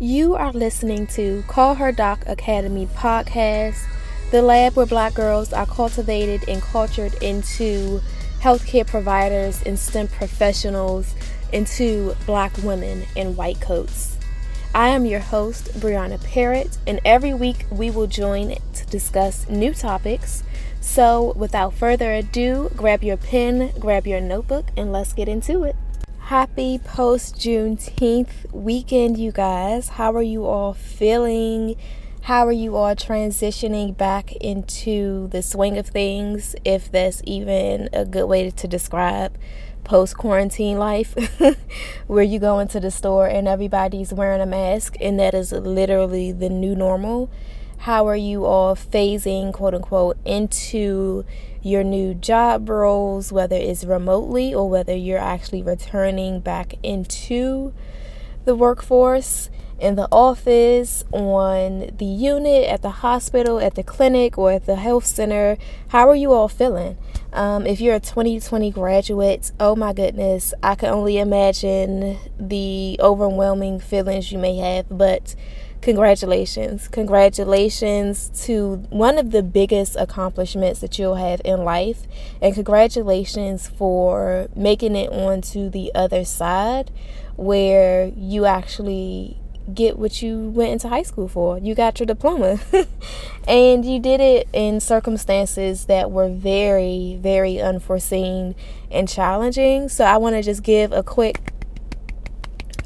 You are listening to Call Her Doc Academy podcast, the lab where black girls are cultivated and cultured into healthcare providers and STEM professionals, into black women in white coats. I am your host, Brianna Parrott, and every week we will join to discuss new topics. So, without further ado, grab your pen, grab your notebook, and let's get into it. Happy post Juneteenth weekend, you guys. How are you all feeling? How are you all transitioning back into the swing of things, if that's even a good way to describe post quarantine life, where you go into the store and everybody's wearing a mask, and that is literally the new normal? How are you all phasing, quote unquote, into your new job roles, whether it's remotely or whether you're actually returning back into the workforce? in the office, on the unit, at the hospital, at the clinic, or at the health center. How are you all feeling? Um, if you're a 2020 graduate, oh my goodness, I can only imagine the overwhelming feelings you may have, but congratulations. Congratulations to one of the biggest accomplishments that you'll have in life, and congratulations for making it onto the other side where you actually get what you went into high school for. You got your diploma. and you did it in circumstances that were very, very unforeseen and challenging. So I want to just give a quick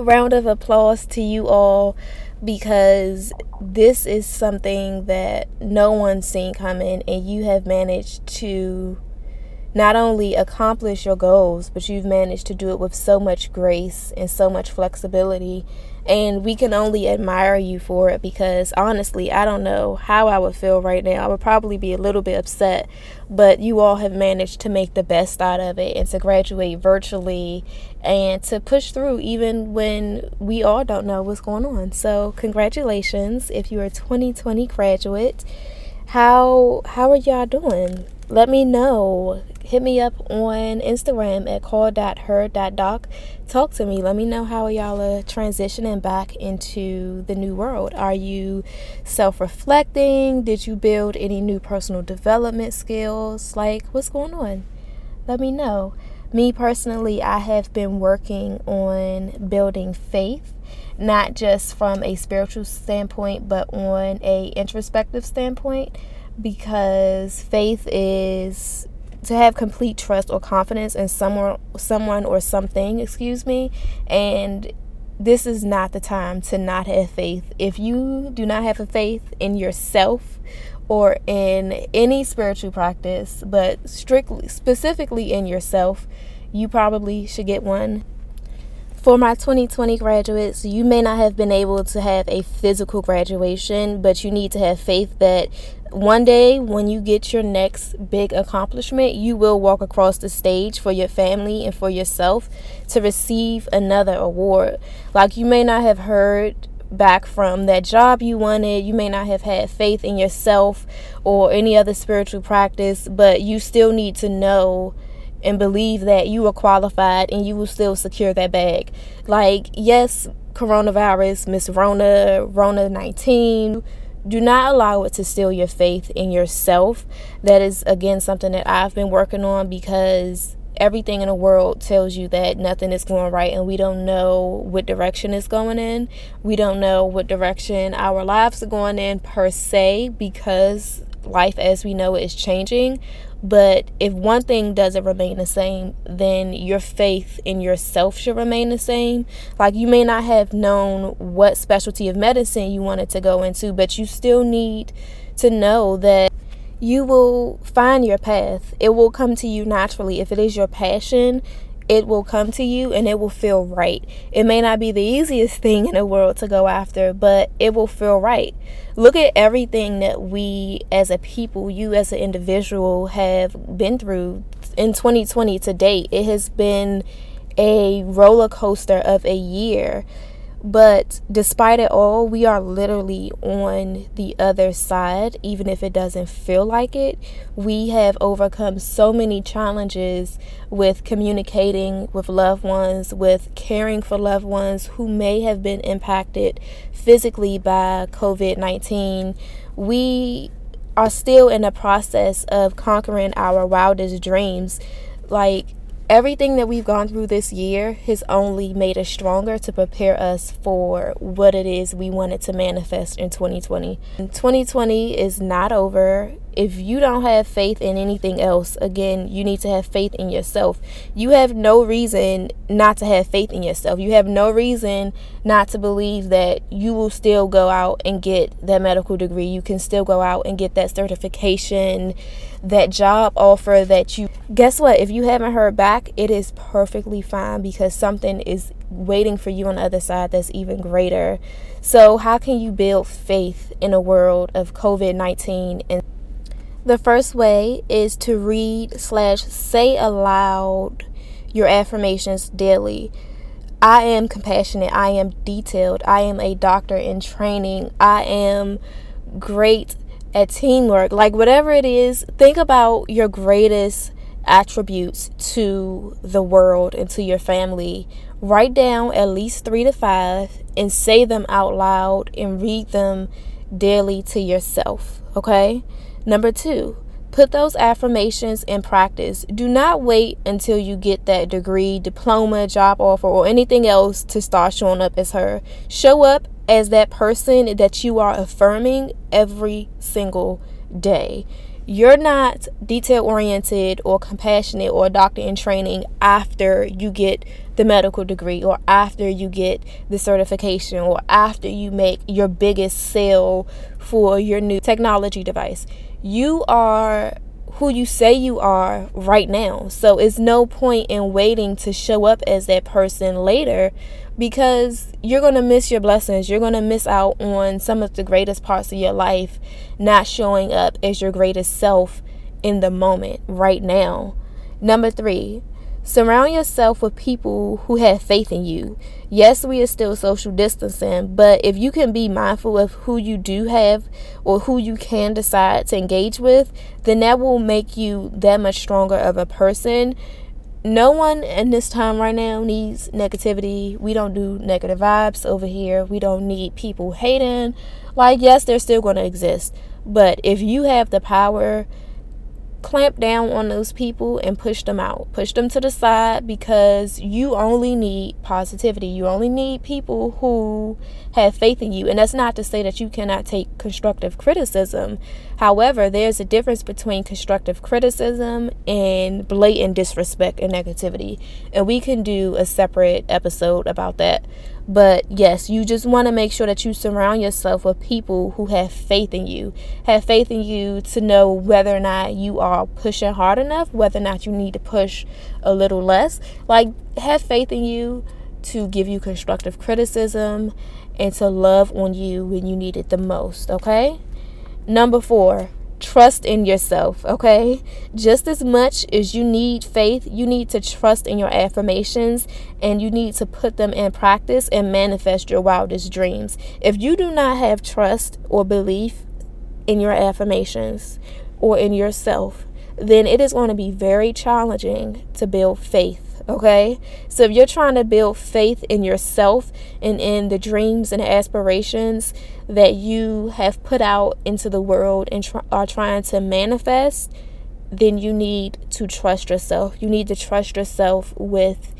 round of applause to you all because this is something that no one's seen coming and you have managed to not only accomplish your goals, but you've managed to do it with so much grace and so much flexibility and we can only admire you for it because honestly, I don't know how I would feel right now. I would probably be a little bit upset, but you all have managed to make the best out of it and to graduate virtually and to push through even when we all don't know what's going on. So, congratulations if you're a 2020 graduate. How how are y'all doing? Let me know hit me up on Instagram at call.her.doc. Talk to me. Let me know how y'all are transitioning back into the new world. Are you self reflecting? Did you build any new personal development skills? Like, what's going on? Let me know. Me personally, I have been working on building faith not just from a spiritual standpoint but on a introspective standpoint because faith is to have complete trust or confidence in someone someone or something, excuse me, and this is not the time to not have faith. If you do not have a faith in yourself or in any spiritual practice, but strictly specifically in yourself, you probably should get one. For my 2020 graduates, you may not have been able to have a physical graduation, but you need to have faith that one day when you get your next big accomplishment, you will walk across the stage for your family and for yourself to receive another award. Like you may not have heard back from that job you wanted, you may not have had faith in yourself or any other spiritual practice, but you still need to know and believe that you are qualified and you will still secure that bag. Like, yes, coronavirus, Miss Rona, Rona 19 do not allow it to steal your faith in yourself. That is, again, something that I've been working on because everything in the world tells you that nothing is going right and we don't know what direction is going in. We don't know what direction our lives are going in per se because life as we know it is changing. But if one thing doesn't remain the same, then your faith in yourself should remain the same. Like you may not have known what specialty of medicine you wanted to go into, but you still need to know that you will find your path. It will come to you naturally. If it is your passion, it will come to you and it will feel right. It may not be the easiest thing in the world to go after, but it will feel right. Look at everything that we as a people, you as an individual, have been through in 2020 to date. It has been a roller coaster of a year But despite it all, we are literally on the other side, even if it doesn't feel like it. We have overcome so many challenges with communicating with loved ones, with caring for loved ones who may have been impacted physically by COVID 19. We are still in the process of conquering our wildest dreams. Like, everything that we've gone through this year has only made us stronger to prepare us for what it is we wanted to manifest in 2020. 2020 is not over. If you don't have faith in anything else, again, you need to have faith in yourself. You have no reason not to have faith in yourself. You have no reason not to believe that you will still go out and get that medical degree. You can still go out and get that certification that job offer that you guess what if you haven't heard back it is perfectly fine because something is waiting for you on the other side that's even greater so how can you build faith in a world of covid-19 and the first way is to read slash say aloud your affirmations daily I am compassionate. I am detailed. I am a doctor in training. I am great at teamwork, like whatever it is, think about your greatest attributes to the world and to your family. Write down at least three to five and say them out loud and read them daily to yourself. Okay? Number two, put those affirmations in practice. Do not wait until you get that degree, diploma, job offer, or anything else to start showing up as her. Show up as that person that you are affirming every single day. You're not detail oriented or compassionate or a doctor in training after you get the medical degree or after you get the certification or after you make your biggest sale for your new technology device. You are who you say you are right now. So it's no point in waiting to show up as that person later because you're going to miss your blessings. You're going to miss out on some of the greatest parts of your life not showing up as your greatest self in the moment right now. Number 3, Surround yourself with people who have faith in you. Yes, we are still social distancing, but if you can be mindful of who you do have or who you can decide to engage with, then that will make you that much stronger of a person. No one in this time right now needs negativity. We don't do negative vibes over here. We don't need people hating. Like, yes, they're still going to exist. But if you have the power clamp down on those people and push them out. Push them to the side because you only need positivity. You only need people who have faith in you. And that's not to say that you cannot take constructive criticism. However, there's a difference between constructive criticism and blatant disrespect and negativity. And we can do a separate episode about that. But yes, you just want to make sure that you surround yourself with people who have faith in you, have faith in you to know whether or not you are pushing hard enough, whether or not you need to push a little less. Like, have faith in you to give you constructive criticism and to love on you when you need it the most, okay? Number four, trust in yourself, okay? Just as much as you need faith, you need to trust in your affirmations and you need to put them in practice and manifest your wildest dreams. If you do not have trust or belief in your affirmations or in yourself, then it is going to be very challenging to build faith Okay? So if you're trying to build faith in yourself and in the dreams and aspirations that you have put out into the world and tr- are trying to manifest, then you need to trust yourself. You need to trust yourself with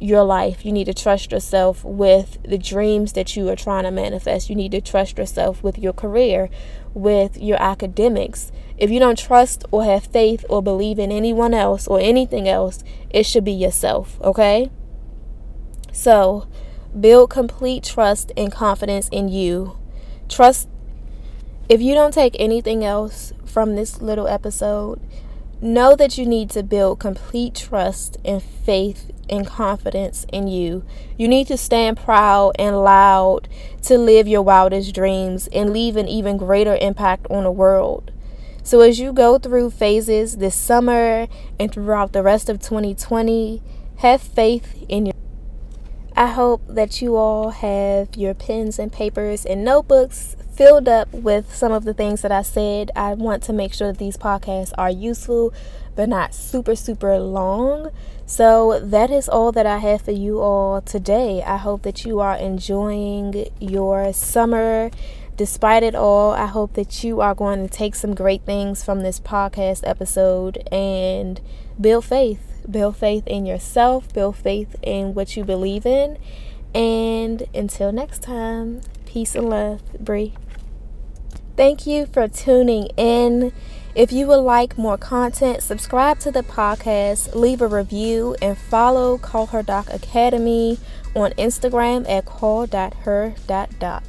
your life. You need to trust yourself with the dreams that you are trying to manifest. You need to trust yourself with your career, with your academics. If you don't trust or have faith or believe in anyone else or anything else, it should be yourself, okay? So, build complete trust and confidence in you. Trust, if you don't take anything else from this little episode, know that you need to build complete trust and faith and confidence in you. You need to stand proud and loud to live your wildest dreams and leave an even greater impact on the world. So, as you go through phases this summer and throughout the rest of 2020, have faith in your I hope that you all have your pens and papers and notebooks filled up with some of the things that I said. I want to make sure that these podcasts are useful but not super, super long. So, that is all that I have for you all today. I hope that you are enjoying your summer. Despite it all, I hope that you are going to take some great things from this podcast episode and build faith build faith in yourself, build faith in what you believe in. And until next time, peace and love, Bree. Thank you for tuning in. If you would like more content, subscribe to the podcast, leave a review, and follow Call Her Doc Academy on Instagram at call.her.doc.